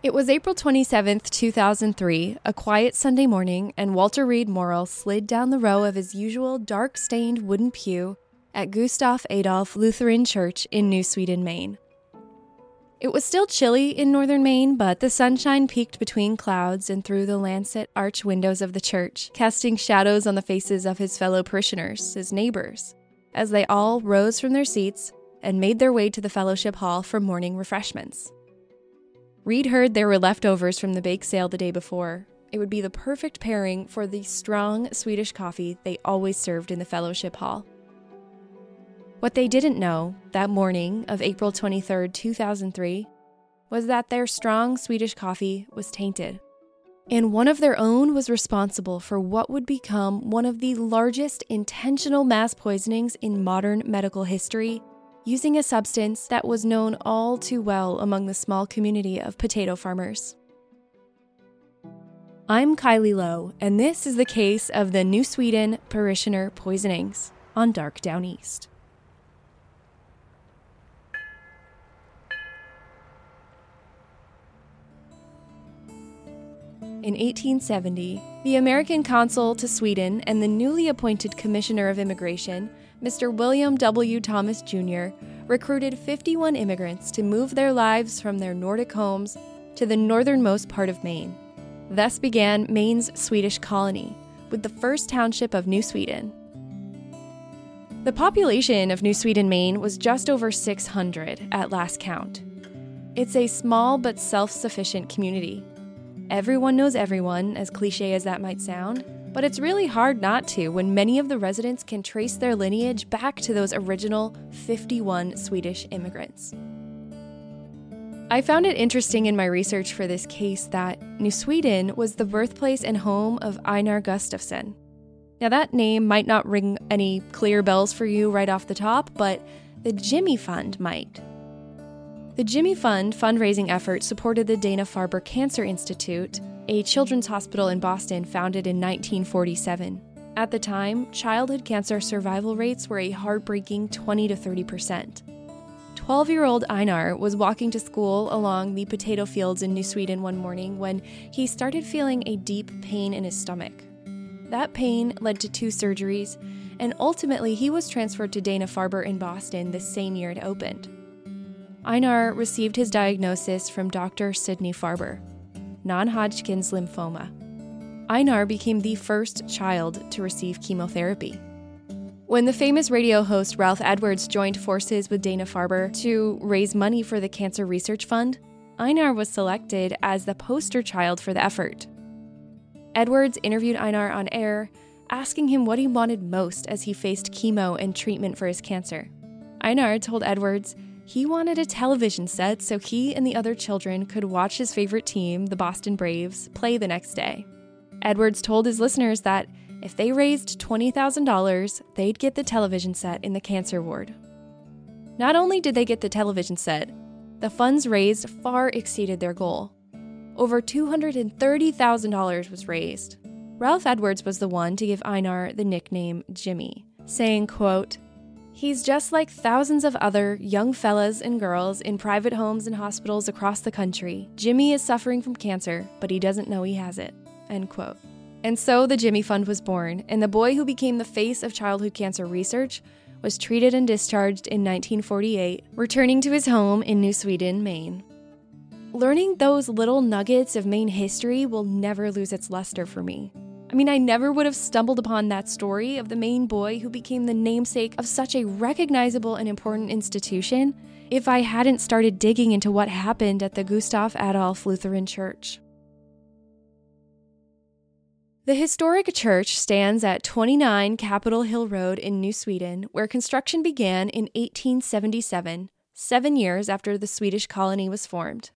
It was April 27th, 2003, a quiet Sunday morning, and Walter Reid Morrill slid down the row of his usual dark stained wooden pew at Gustav Adolf Lutheran Church in New Sweden, Maine. It was still chilly in northern Maine, but the sunshine peeked between clouds and through the lancet arch windows of the church, casting shadows on the faces of his fellow parishioners, his neighbors, as they all rose from their seats and made their way to the fellowship hall for morning refreshments. Reid heard there were leftovers from the bake sale the day before. It would be the perfect pairing for the strong Swedish coffee they always served in the fellowship hall. What they didn't know that morning of April 23, 2003, was that their strong Swedish coffee was tainted. And one of their own was responsible for what would become one of the largest intentional mass poisonings in modern medical history using a substance that was known all too well among the small community of potato farmers. I'm Kylie Low, and this is the case of the New Sweden parishioner poisonings on Dark Downeast. In 1870, the American consul to Sweden and the newly appointed Commissioner of Immigration Mr. William W. Thomas Jr. recruited 51 immigrants to move their lives from their Nordic homes to the northernmost part of Maine. Thus began Maine's Swedish colony, with the first township of New Sweden. The population of New Sweden, Maine was just over 600 at last count. It's a small but self sufficient community. Everyone knows everyone, as cliche as that might sound, but it's really hard not to when many of the residents can trace their lineage back to those original 51 Swedish immigrants. I found it interesting in my research for this case that New Sweden was the birthplace and home of Einar Gustafson. Now, that name might not ring any clear bells for you right off the top, but the Jimmy Fund might. The Jimmy Fund fundraising effort supported the Dana Farber Cancer Institute, a children's hospital in Boston founded in 1947. At the time, childhood cancer survival rates were a heartbreaking 20 to 30 percent. 12 year old Einar was walking to school along the potato fields in New Sweden one morning when he started feeling a deep pain in his stomach. That pain led to two surgeries, and ultimately he was transferred to Dana Farber in Boston the same year it opened. Einar received his diagnosis from Dr. Sidney Farber non Hodgkin's lymphoma. Einar became the first child to receive chemotherapy. When the famous radio host Ralph Edwards joined forces with Dana Farber to raise money for the Cancer Research Fund, Einar was selected as the poster child for the effort. Edwards interviewed Einar on air, asking him what he wanted most as he faced chemo and treatment for his cancer. Einar told Edwards he wanted a television set so he and the other children could watch his favorite team, the Boston Braves, play the next day. Edwards told his listeners that if they raised $20,000, they'd get the television set in the cancer ward. Not only did they get the television set, the funds raised far exceeded their goal. Over $230,000 was raised. Ralph Edwards was the one to give Einar the nickname Jimmy, saying, quote, He's just like thousands of other young fellas and girls in private homes and hospitals across the country. Jimmy is suffering from cancer, but he doesn't know he has it. End quote. And so the Jimmy Fund was born, and the boy who became the face of childhood cancer research was treated and discharged in 1948, returning to his home in New Sweden, Maine. Learning those little nuggets of Maine history will never lose its luster for me. I mean, I never would have stumbled upon that story of the Maine boy who became the namesake of such a recognizable and important institution if I hadn't started digging into what happened at the Gustav Adolf Lutheran Church. The historic church stands at 29 Capitol Hill Road in New Sweden, where construction began in 1877, seven years after the Swedish colony was formed.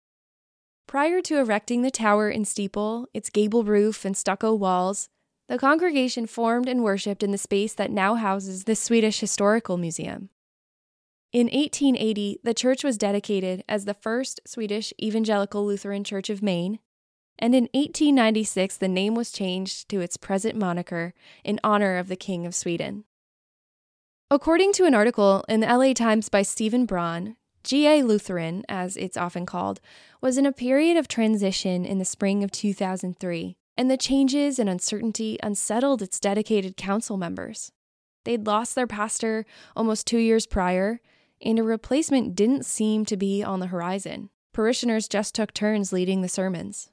Prior to erecting the tower and steeple, its gable roof and stucco walls, the congregation formed and worshipped in the space that now houses the Swedish Historical Museum. In 1880, the church was dedicated as the first Swedish Evangelical Lutheran Church of Maine, and in 1896 the name was changed to its present moniker in honor of the King of Sweden. According to an article in the LA Times by Stephen Braun, GA Lutheran, as it's often called, was in a period of transition in the spring of 2003, and the changes and uncertainty unsettled its dedicated council members. They'd lost their pastor almost two years prior, and a replacement didn't seem to be on the horizon. Parishioners just took turns leading the sermons.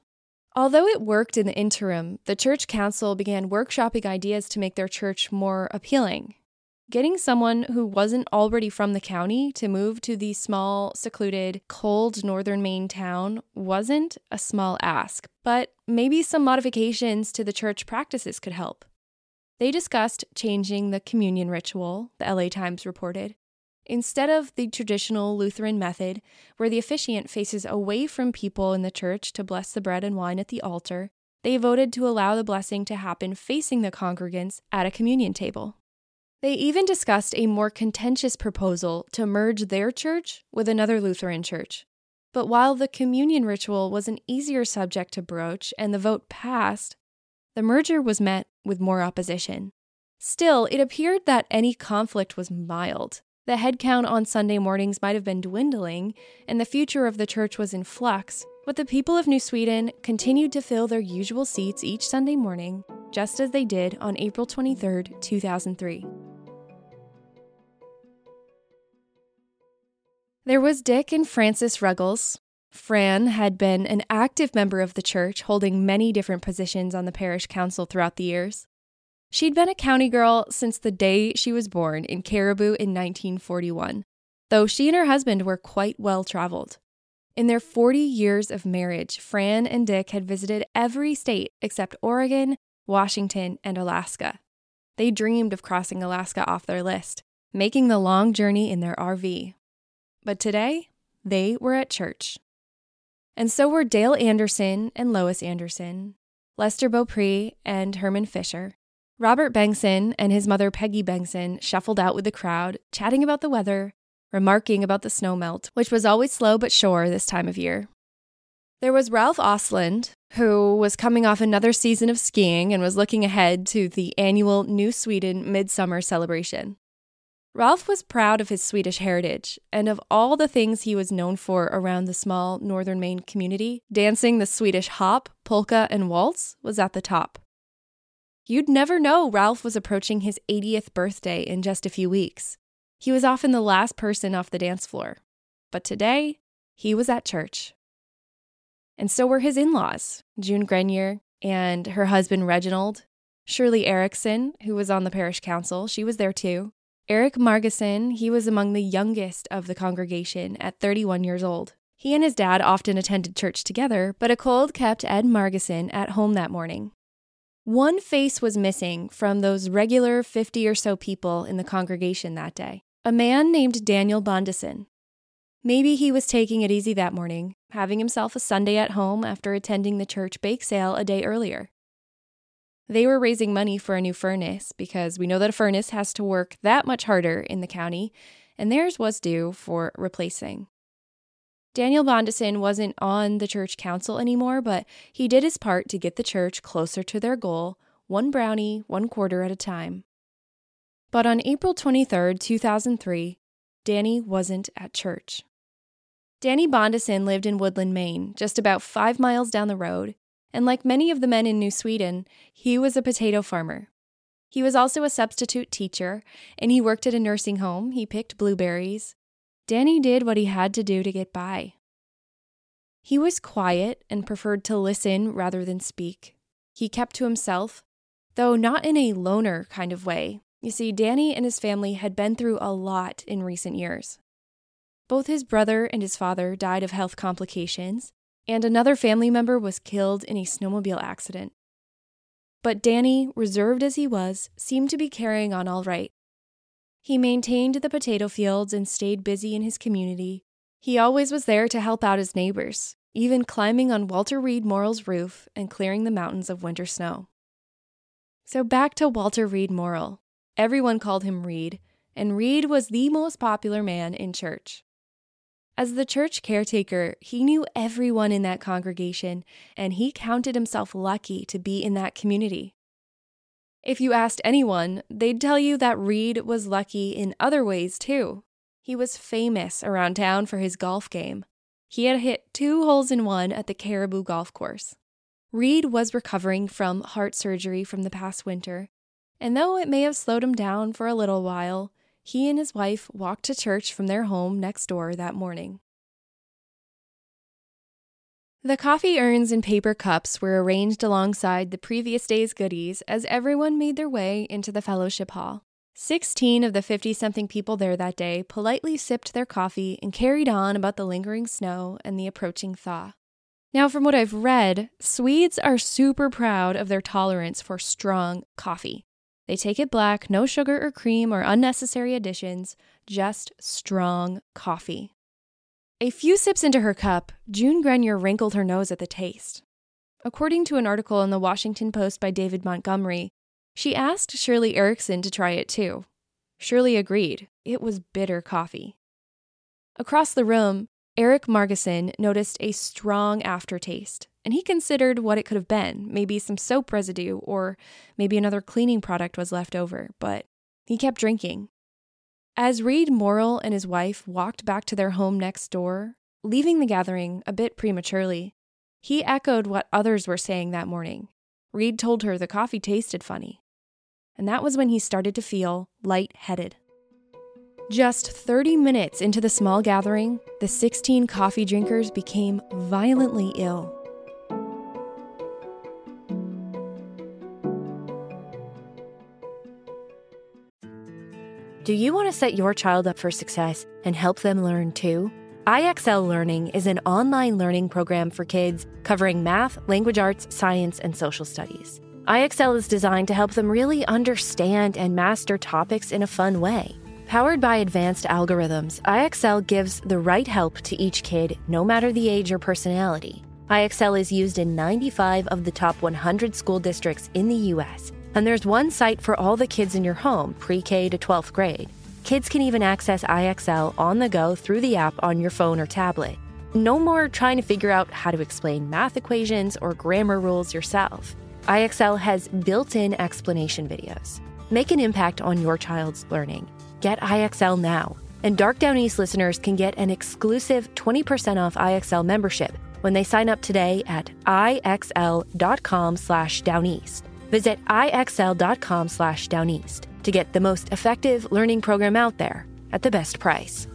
Although it worked in the interim, the church council began workshopping ideas to make their church more appealing getting someone who wasn't already from the county to move to the small, secluded, cold northern Maine town wasn't a small ask, but maybe some modifications to the church practices could help. They discussed changing the communion ritual, the LA Times reported. Instead of the traditional Lutheran method, where the officiant faces away from people in the church to bless the bread and wine at the altar, they voted to allow the blessing to happen facing the congregants at a communion table. They even discussed a more contentious proposal to merge their church with another Lutheran church. But while the communion ritual was an easier subject to broach and the vote passed, the merger was met with more opposition. Still, it appeared that any conflict was mild. The headcount on Sunday mornings might have been dwindling, and the future of the church was in flux, but the people of New Sweden continued to fill their usual seats each Sunday morning, just as they did on April 23, 2003. There was Dick and Frances Ruggles. Fran had been an active member of the church, holding many different positions on the parish council throughout the years. She'd been a county girl since the day she was born in Caribou in 1941, though she and her husband were quite well traveled. In their 40 years of marriage, Fran and Dick had visited every state except Oregon, Washington, and Alaska. They dreamed of crossing Alaska off their list, making the long journey in their RV. But today, they were at church. And so were Dale Anderson and Lois Anderson, Lester Beaupre and Herman Fisher. Robert Bengtson and his mother Peggy Bengtson shuffled out with the crowd, chatting about the weather, remarking about the snowmelt, which was always slow but sure this time of year. There was Ralph Ostlund, who was coming off another season of skiing and was looking ahead to the annual New Sweden Midsummer celebration. Ralph was proud of his Swedish heritage and of all the things he was known for around the small northern Maine community. Dancing the Swedish hop, polka, and waltz was at the top. You'd never know Ralph was approaching his 80th birthday in just a few weeks. He was often the last person off the dance floor. But today, he was at church. And so were his in laws, June Grenier and her husband Reginald. Shirley Erickson, who was on the parish council, she was there too. Eric Margeson, he was among the youngest of the congregation at 31 years old. He and his dad often attended church together, but a cold kept Ed Margeson at home that morning. One face was missing from those regular 50 or so people in the congregation that day a man named Daniel Bondeson. Maybe he was taking it easy that morning, having himself a Sunday at home after attending the church bake sale a day earlier. They were raising money for a new furnace because we know that a furnace has to work that much harder in the county, and theirs was due for replacing. Daniel Bondeson wasn't on the church council anymore, but he did his part to get the church closer to their goal, one brownie, one quarter at a time. But on April 23, 2003, Danny wasn't at church. Danny Bondeson lived in Woodland, Maine, just about five miles down the road, and like many of the men in New Sweden, he was a potato farmer. He was also a substitute teacher, and he worked at a nursing home. He picked blueberries. Danny did what he had to do to get by. He was quiet and preferred to listen rather than speak. He kept to himself, though not in a loner kind of way. You see, Danny and his family had been through a lot in recent years. Both his brother and his father died of health complications, and another family member was killed in a snowmobile accident. But Danny, reserved as he was, seemed to be carrying on all right. He maintained the potato fields and stayed busy in his community. He always was there to help out his neighbors, even climbing on Walter Reid Morrill's roof and clearing the mountains of winter snow. So back to Walter Reid Morrill. Everyone called him Reid, and Reid was the most popular man in church. As the church caretaker, he knew everyone in that congregation, and he counted himself lucky to be in that community. If you asked anyone, they'd tell you that Reid was lucky in other ways too. He was famous around town for his golf game. He had hit two holes in one at the Caribou Golf Course. Reid was recovering from heart surgery from the past winter, and though it may have slowed him down for a little while, he and his wife walked to church from their home next door that morning. The coffee urns and paper cups were arranged alongside the previous day's goodies as everyone made their way into the fellowship hall. Sixteen of the 50 something people there that day politely sipped their coffee and carried on about the lingering snow and the approaching thaw. Now, from what I've read, Swedes are super proud of their tolerance for strong coffee. They take it black, no sugar or cream or unnecessary additions, just strong coffee. A few sips into her cup, June Grenier wrinkled her nose at the taste. According to an article in the Washington Post by David Montgomery, she asked Shirley Erickson to try it too. Shirley agreed. It was bitter coffee. Across the room, Eric Margeson noticed a strong aftertaste and he considered what it could have been maybe some soap residue, or maybe another cleaning product was left over, but he kept drinking. As Reid Morrill and his wife walked back to their home next door, leaving the gathering a bit prematurely, he echoed what others were saying that morning. Reid told her the coffee tasted funny. And that was when he started to feel light-headed. Just 30 minutes into the small gathering, the 16 coffee drinkers became violently ill. Do you want to set your child up for success and help them learn too? IXL Learning is an online learning program for kids covering math, language arts, science, and social studies. IXL is designed to help them really understand and master topics in a fun way. Powered by advanced algorithms, IXL gives the right help to each kid, no matter the age or personality. IXL is used in 95 of the top 100 school districts in the U.S and there's one site for all the kids in your home, pre K to 12th grade. Kids can even access IXL on the go through the app on your phone or tablet. No more trying to figure out how to explain math equations or grammar rules yourself. IXL has built in explanation videos. Make an impact on your child's learning. Get IXL now. And Dark Downeast listeners can get an exclusive 20% off IXL membership when they sign up today at ixl.com slash downeast. Visit ixl.com slash downeast to get the most effective learning program out there at the best price.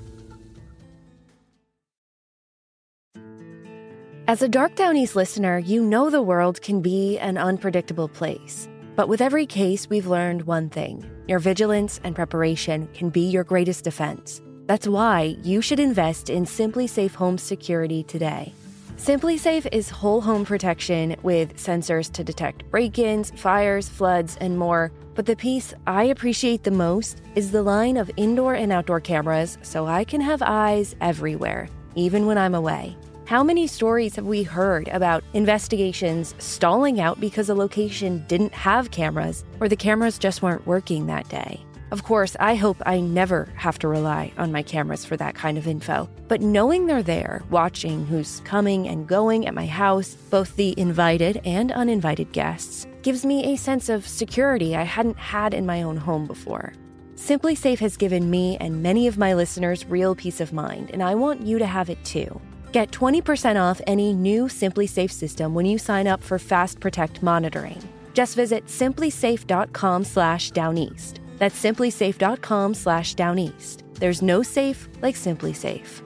As a Dark Downeast listener, you know the world can be an unpredictable place. But with every case, we've learned one thing your vigilance and preparation can be your greatest defense. That's why you should invest in SimpliSafe Home Security today. SimpliSafe is whole home protection with sensors to detect break ins, fires, floods, and more. But the piece I appreciate the most is the line of indoor and outdoor cameras so I can have eyes everywhere, even when I'm away. How many stories have we heard about investigations stalling out because a location didn't have cameras or the cameras just weren't working that day? Of course, I hope I never have to rely on my cameras for that kind of info. But knowing they're there, watching who's coming and going at my house, both the invited and uninvited guests, gives me a sense of security I hadn't had in my own home before. SimpliSafe has given me and many of my listeners real peace of mind, and I want you to have it too. Get 20% off any new SimpliSafe system when you sign up for Fast Protect monitoring. Just visit simplisafe.com slash downeast. That's simplisafe.com slash downeast. There's no safe like SimpliSafe.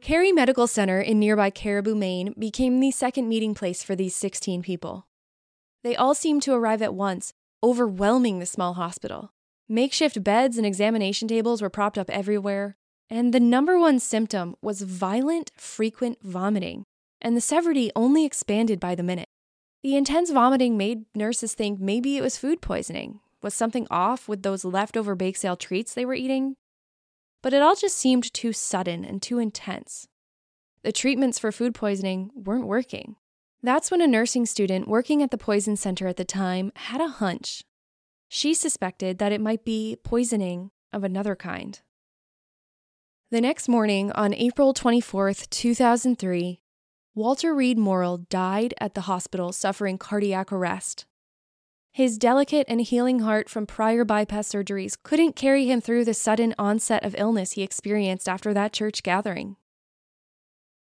Cary Medical Center in nearby Caribou, Maine became the second meeting place for these 16 people. They all seemed to arrive at once, overwhelming the small hospital. Makeshift beds and examination tables were propped up everywhere, and the number one symptom was violent, frequent vomiting, and the severity only expanded by the minute. The intense vomiting made nurses think maybe it was food poisoning. Was something off with those leftover bake sale treats they were eating? but it all just seemed too sudden and too intense. The treatments for food poisoning weren't working. That's when a nursing student working at the poison center at the time had a hunch. She suspected that it might be poisoning of another kind. The next morning, on April 24, 2003, Walter Reid Morrill died at the hospital suffering cardiac arrest. His delicate and healing heart from prior bypass surgeries couldn't carry him through the sudden onset of illness he experienced after that church gathering.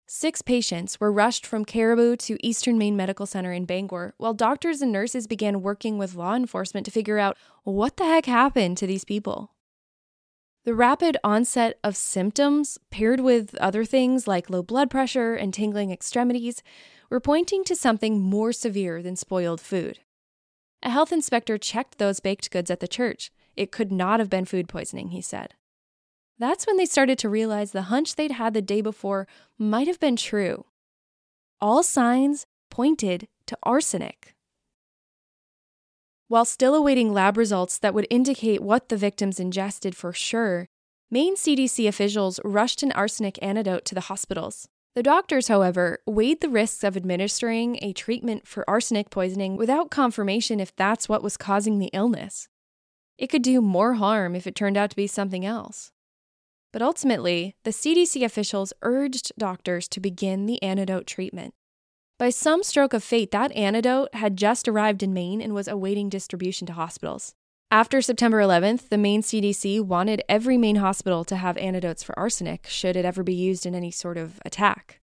Six patients were rushed from Caribou to Eastern Maine Medical Center in Bangor, while doctors and nurses began working with law enforcement to figure out what the heck happened to these people. The rapid onset of symptoms, paired with other things like low blood pressure and tingling extremities, were pointing to something more severe than spoiled food. A health inspector checked those baked goods at the church. It could not have been food poisoning, he said. That's when they started to realize the hunch they'd had the day before might have been true. All signs pointed to arsenic. While still awaiting lab results that would indicate what the victims ingested for sure, Maine CDC officials rushed an arsenic antidote to the hospitals. The doctors, however, weighed the risks of administering a treatment for arsenic poisoning without confirmation if that's what was causing the illness. It could do more harm if it turned out to be something else. But ultimately, the CDC officials urged doctors to begin the antidote treatment. By some stroke of fate, that antidote had just arrived in Maine and was awaiting distribution to hospitals. After September 11th, the Maine CDC wanted every Maine hospital to have antidotes for arsenic should it ever be used in any sort of attack.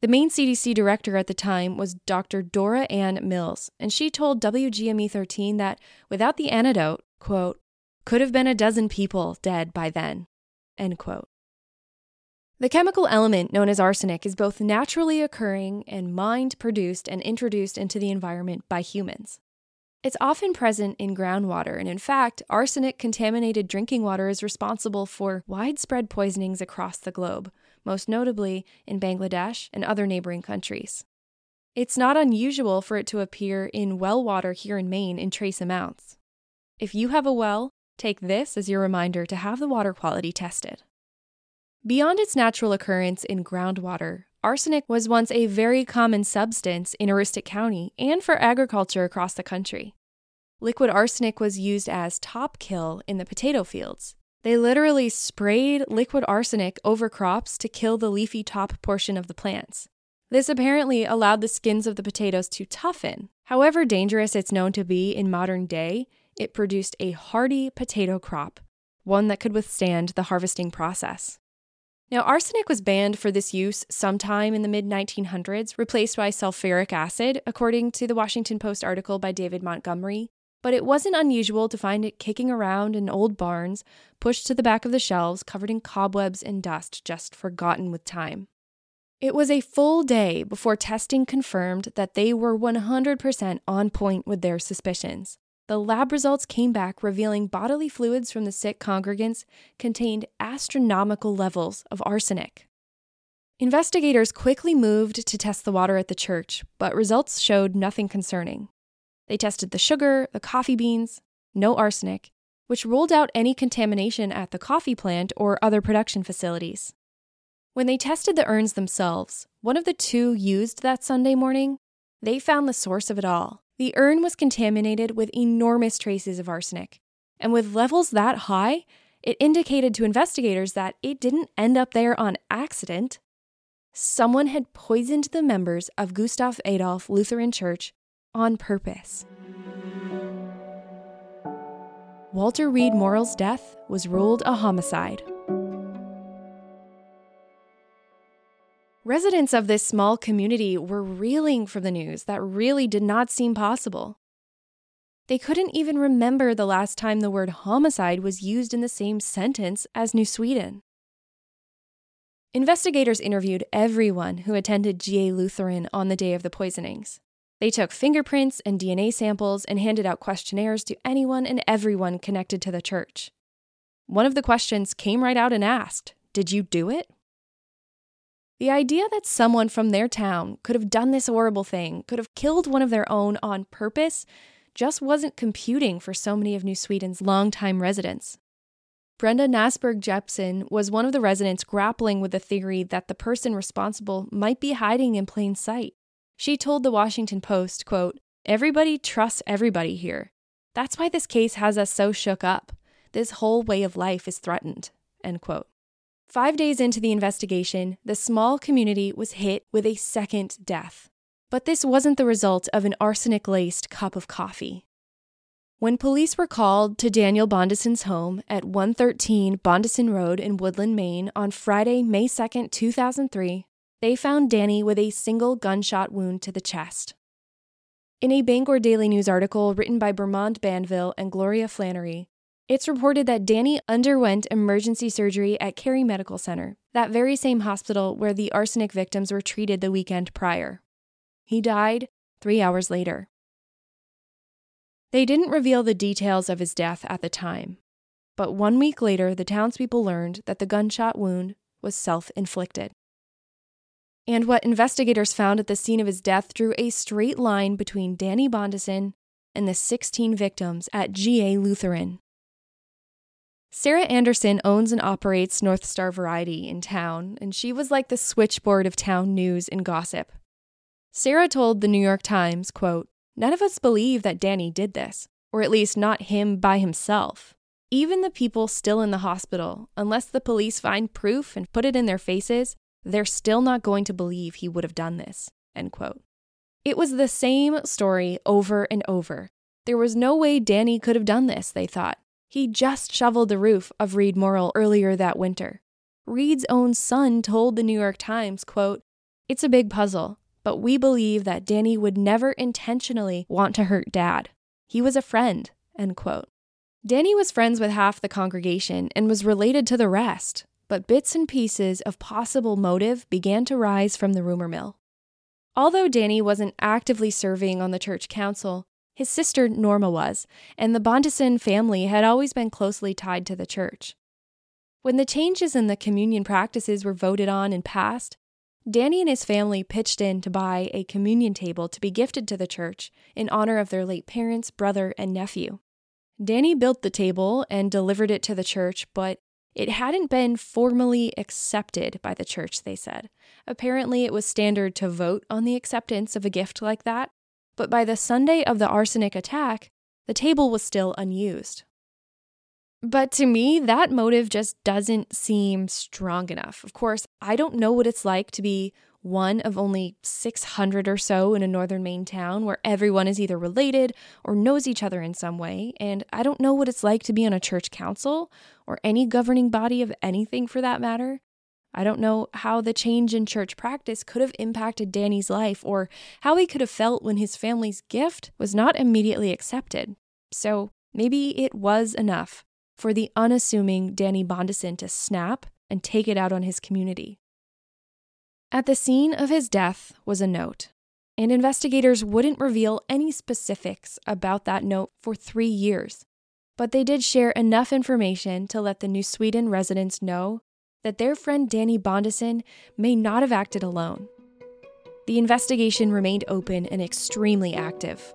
The Maine CDC director at the time was Dr. Dora Anne Mills, and she told WGME 13 that without the antidote, quote, could have been a dozen people dead by then, end quote. The chemical element known as arsenic is both naturally occurring and mined produced and introduced into the environment by humans. It's often present in groundwater, and in fact, arsenic contaminated drinking water is responsible for widespread poisonings across the globe, most notably in Bangladesh and other neighboring countries. It's not unusual for it to appear in well water here in Maine in trace amounts. If you have a well, take this as your reminder to have the water quality tested. Beyond its natural occurrence in groundwater, arsenic was once a very common substance in Aroostook County and for agriculture across the country. Liquid arsenic was used as top kill in the potato fields. They literally sprayed liquid arsenic over crops to kill the leafy top portion of the plants. This apparently allowed the skins of the potatoes to toughen. However dangerous it's known to be in modern day, it produced a hardy potato crop, one that could withstand the harvesting process. Now, arsenic was banned for this use sometime in the mid 1900s, replaced by sulfuric acid, according to the Washington Post article by David Montgomery. But it wasn't unusual to find it kicking around in old barns, pushed to the back of the shelves, covered in cobwebs and dust, just forgotten with time. It was a full day before testing confirmed that they were 100% on point with their suspicions the lab results came back revealing bodily fluids from the sick congregants contained astronomical levels of arsenic. Investigators quickly moved to test the water at the church, but results showed nothing concerning. They tested the sugar, the coffee beans, no arsenic, which ruled out any contamination at the coffee plant or other production facilities. When they tested the urns themselves, one of the two used that Sunday morning, they found the source of it all the urn was contaminated with enormous traces of arsenic. And with levels that high, it indicated to investigators that it didn't end up there on accident. Someone had poisoned the members of Gustav Adolf Lutheran Church on purpose. Walter Reid Morrill's death was ruled a homicide. Residents of this small community were reeling from the news that really did not seem possible. They couldn't even remember the last time the word homicide was used in the same sentence as New Sweden. Investigators interviewed everyone who attended GA Lutheran on the day of the poisonings. They took fingerprints and DNA samples and handed out questionnaires to anyone and everyone connected to the church. One of the questions came right out and asked, Did you do it? The idea that someone from their town could have done this horrible thing, could have killed one of their own on purpose, just wasn't computing for so many of New Sweden's longtime residents. Brenda Nasberg Jepsen was one of the residents grappling with the theory that the person responsible might be hiding in plain sight. She told the Washington Post, quote, Everybody trusts everybody here. That's why this case has us so shook up. This whole way of life is threatened. End quote. Five days into the investigation, the small community was hit with a second death. But this wasn't the result of an arsenic laced cup of coffee. When police were called to Daniel Bondeson's home at 113 Bondeson Road in Woodland, Maine on Friday, May 2, 2003, they found Danny with a single gunshot wound to the chest. In a Bangor Daily News article written by Beurmond Banville and Gloria Flannery, it's reported that Danny underwent emergency surgery at Cary Medical Center, that very same hospital where the arsenic victims were treated the weekend prior. He died three hours later. They didn't reveal the details of his death at the time, but one week later, the townspeople learned that the gunshot wound was self inflicted. And what investigators found at the scene of his death drew a straight line between Danny Bondeson and the 16 victims at GA Lutheran. Sarah Anderson owns and operates North Star Variety in town, and she was like the switchboard of town news and gossip. Sarah told the New York Times, quote, None of us believe that Danny did this, or at least not him by himself. Even the people still in the hospital, unless the police find proof and put it in their faces, they're still not going to believe he would have done this. End quote. It was the same story over and over. There was no way Danny could have done this, they thought. He just shoveled the roof of Reid Morrill earlier that winter. Reid's own son told the New York Times, quote, It's a big puzzle, but we believe that Danny would never intentionally want to hurt dad. He was a friend, end quote. Danny was friends with half the congregation and was related to the rest, but bits and pieces of possible motive began to rise from the rumor mill. Although Danny wasn't actively serving on the church council, his sister Norma was, and the Bondeson family had always been closely tied to the church. When the changes in the communion practices were voted on and passed, Danny and his family pitched in to buy a communion table to be gifted to the church in honor of their late parents, brother, and nephew. Danny built the table and delivered it to the church, but it hadn't been formally accepted by the church, they said. Apparently, it was standard to vote on the acceptance of a gift like that, but by the Sunday of the arsenic attack, the table was still unused. But to me, that motive just doesn't seem strong enough. Of course, I don't know what it's like to be one of only 600 or so in a northern Maine town where everyone is either related or knows each other in some way. And I don't know what it's like to be on a church council or any governing body of anything for that matter. I don't know how the change in church practice could have impacted Danny's life or how he could have felt when his family's gift was not immediately accepted. So maybe it was enough for the unassuming Danny Bondeson to snap and take it out on his community. At the scene of his death was a note, and investigators wouldn't reveal any specifics about that note for three years. But they did share enough information to let the New Sweden residents know that their friend Danny Bondeson may not have acted alone. The investigation remained open and extremely active.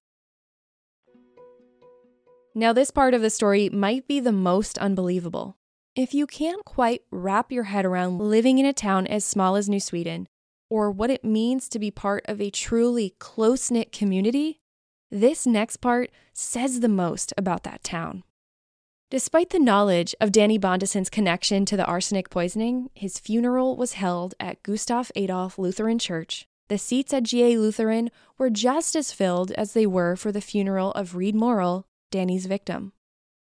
Now, this part of the story might be the most unbelievable. If you can't quite wrap your head around living in a town as small as New Sweden, or what it means to be part of a truly close knit community, this next part says the most about that town. Despite the knowledge of Danny Bondeson's connection to the arsenic poisoning, his funeral was held at Gustav Adolf Lutheran Church. The seats at GA Lutheran were just as filled as they were for the funeral of Reid Morrill, Danny's victim.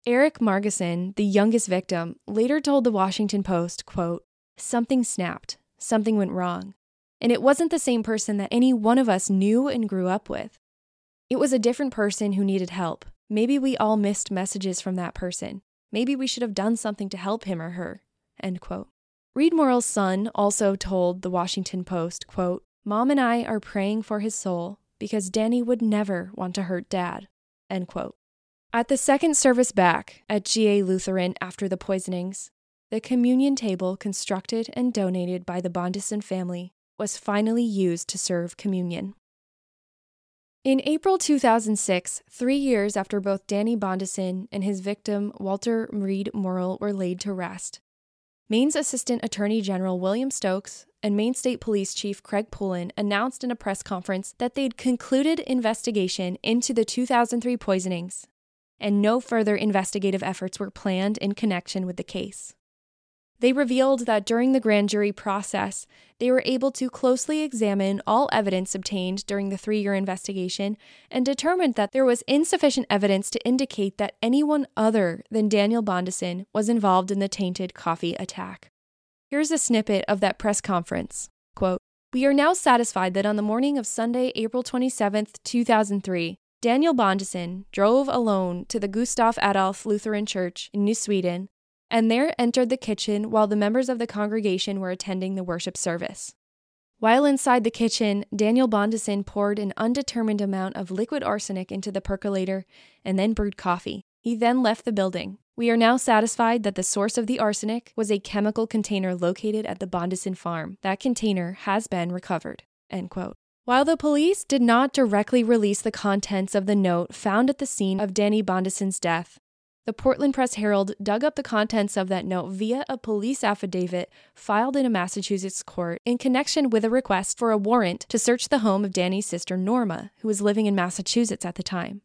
Eric Margeson, the youngest victim, later told the Washington Post, quote, Something snapped. Something went wrong. And it wasn't the same person that any one of us knew and grew up with. It was a different person who needed help. Maybe we all missed messages from that person. Maybe we should have done something to help him or her. End quote. Reid Morrill's son also told the Washington Post, quote, Mom and I are praying for his soul because Danny would never want to hurt dad. End quote. At the second service back at GA Lutheran after the poisonings, the communion table constructed and donated by the Bondeson family was finally used to serve communion. In April 2006, three years after both Danny Bondeson and his victim Walter Reid Morrill were laid to rest, Maine's Assistant Attorney General William Stokes and Maine State Police Chief Craig Poulin announced in a press conference that they'd concluded investigation into the 2003 poisonings, and no further investigative efforts were planned in connection with the case. They revealed that during the grand jury process, they were able to closely examine all evidence obtained during the three year investigation and determined that there was insufficient evidence to indicate that anyone other than Daniel Bondeson was involved in the tainted coffee attack. Here's a snippet of that press conference. Quote, we are now satisfied that on the morning of Sunday, April 27, 2003, Daniel Bondeson drove alone to the Gustav Adolf Lutheran Church in New Sweden and there entered the kitchen while the members of the congregation were attending the worship service. While inside the kitchen, Daniel Bondeson poured an undetermined amount of liquid arsenic into the percolator and then brewed coffee. He then left the building. We are now satisfied that the source of the arsenic was a chemical container located at the Bondeson farm. That container has been recovered. End quote. While the police did not directly release the contents of the note found at the scene of Danny Bondeson's death, the Portland Press Herald dug up the contents of that note via a police affidavit filed in a Massachusetts court in connection with a request for a warrant to search the home of Danny's sister Norma, who was living in Massachusetts at the time.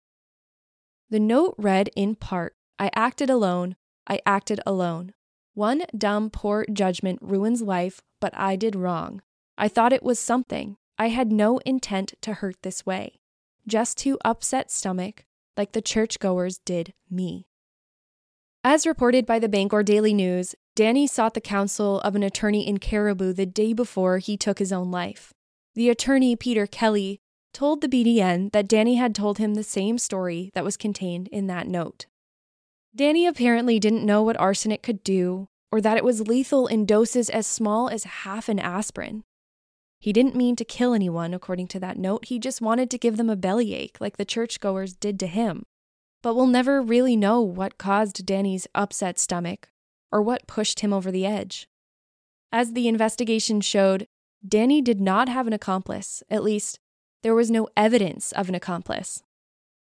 The note read in part I acted alone, I acted alone. One dumb, poor judgment ruins life, but I did wrong. I thought it was something. I had no intent to hurt this way, just to upset stomach, like the churchgoers did me. As reported by the Bangor Daily News, Danny sought the counsel of an attorney in Caribou the day before he took his own life. The attorney, Peter Kelly, told the BDN that Danny had told him the same story that was contained in that note. Danny apparently didn't know what arsenic could do, or that it was lethal in doses as small as half an aspirin. He didn't mean to kill anyone, according to that note, he just wanted to give them a bellyache like the churchgoers did to him but we'll never really know what caused Danny's upset stomach or what pushed him over the edge. As the investigation showed, Danny did not have an accomplice, at least, there was no evidence of an accomplice.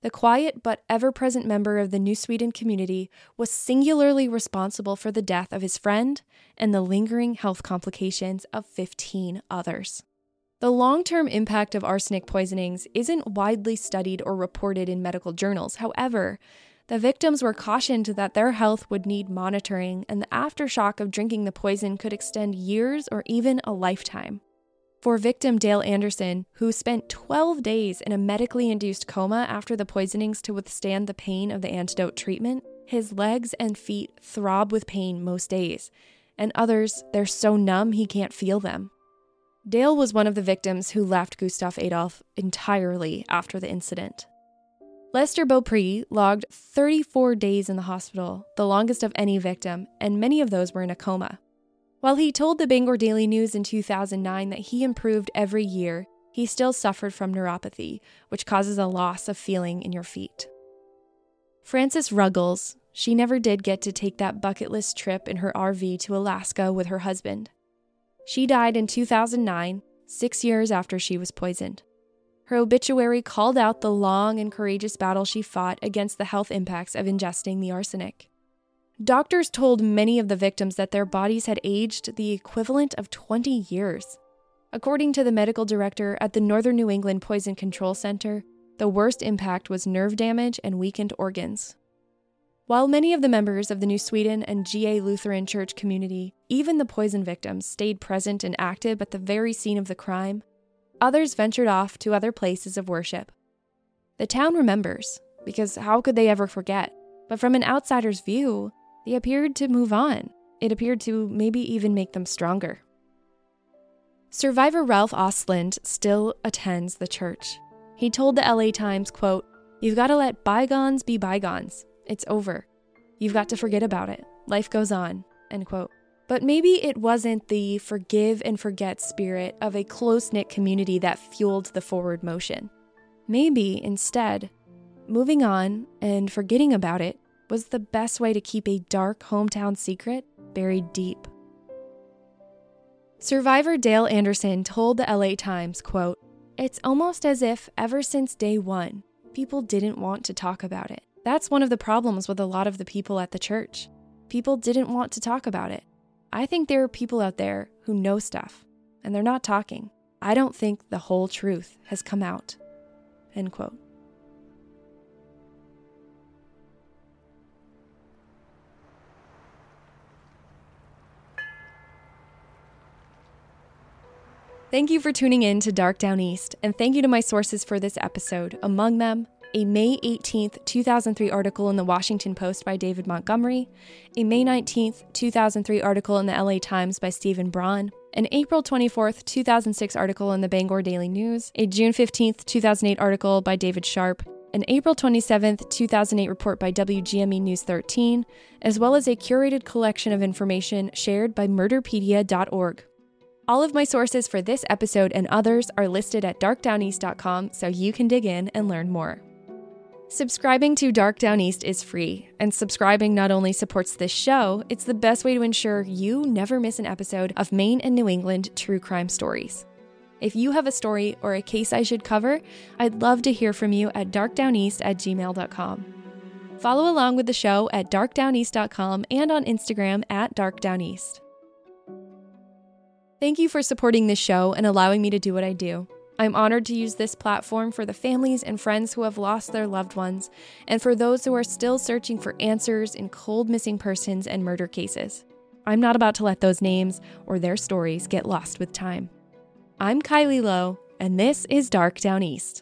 The quiet but ever present member of the New Sweden community was singularly responsible for the death of his friend and the lingering health complications of 15 others. The long term impact of arsenic poisonings isn't widely studied or reported in medical journals. However, the victims were cautioned that their health would need monitoring, and the aftershock of drinking the poison could extend years or even a lifetime. For victim Dale Anderson, who spent 12 days in a medically induced coma after the poisonings to withstand the pain of the antidote treatment, his legs and feet throb with pain most days, and others, they're so numb he can't feel them. Dale was one of the victims who left Gustav Adolf entirely after the incident. Lester Beaupre logged 34 days in the hospital, the longest of any victim, and many of those were in a coma. While he told the Bangor Daily News in 2009 that he improved every year, he still suffered from neuropathy, which causes a loss of feeling in your feet. Frances Ruggles, she never did get to take that bucket list trip in her RV to Alaska with her husband. She died in 2009, six years after she was poisoned. Her obituary called out the long and courageous battle she fought against the health impacts of ingesting the arsenic. Doctors told many of the victims that their bodies had aged the equivalent of 20 years. According to the medical director at the Northern New England Poison Control Center, the worst impact was nerve damage and weakened organs. While many of the members of the New Sweden and GA Lutheran Church community, even the poison victims, stayed present and active at the very scene of the crime, others ventured off to other places of worship. The town remembers, because how could they ever forget? But from an outsider's view, they appeared to move on. It appeared to maybe even make them stronger. Survivor Ralph Ostlund still attends the church. He told the LA Times, quote, You've got to let bygones be bygones. It's over. You've got to forget about it. Life goes on. End quote. But maybe it wasn't the forgive and forget spirit of a close knit community that fueled the forward motion. Maybe instead, moving on and forgetting about it was the best way to keep a dark hometown secret buried deep. Survivor Dale Anderson told the LA Times, quote, It's almost as if ever since day one, people didn't want to talk about it. That's one of the problems with a lot of the people at the church. People didn't want to talk about it. I think there are people out there who know stuff, and they're not talking. I don't think the whole truth has come out. End quote. Thank you for tuning in to Dark Downeast, and thank you to my sources for this episode. Among them, a May 18th, 2003 article in the Washington Post by David Montgomery, a May 19th, 2003 article in the LA Times by Stephen Braun, an April 24th, 2006 article in the Bangor Daily News, a June 15th, 2008 article by David Sharp, an April 27th, 2008 report by WGME News 13, as well as a curated collection of information shared by murderpedia.org. All of my sources for this episode and others are listed at darkdowneast.com so you can dig in and learn more. Subscribing to Dark Downeast is free, and subscribing not only supports this show, it's the best way to ensure you never miss an episode of Maine and New England true crime stories. If you have a story or a case I should cover, I'd love to hear from you at darkdowneast at gmail.com. Follow along with the show at darkdowneast.com and on Instagram at darkdowneast. Thank you for supporting this show and allowing me to do what I do. I'm honored to use this platform for the families and friends who have lost their loved ones, and for those who are still searching for answers in cold missing persons and murder cases. I'm not about to let those names or their stories get lost with time. I'm Kylie Low, and this is Dark Downeast.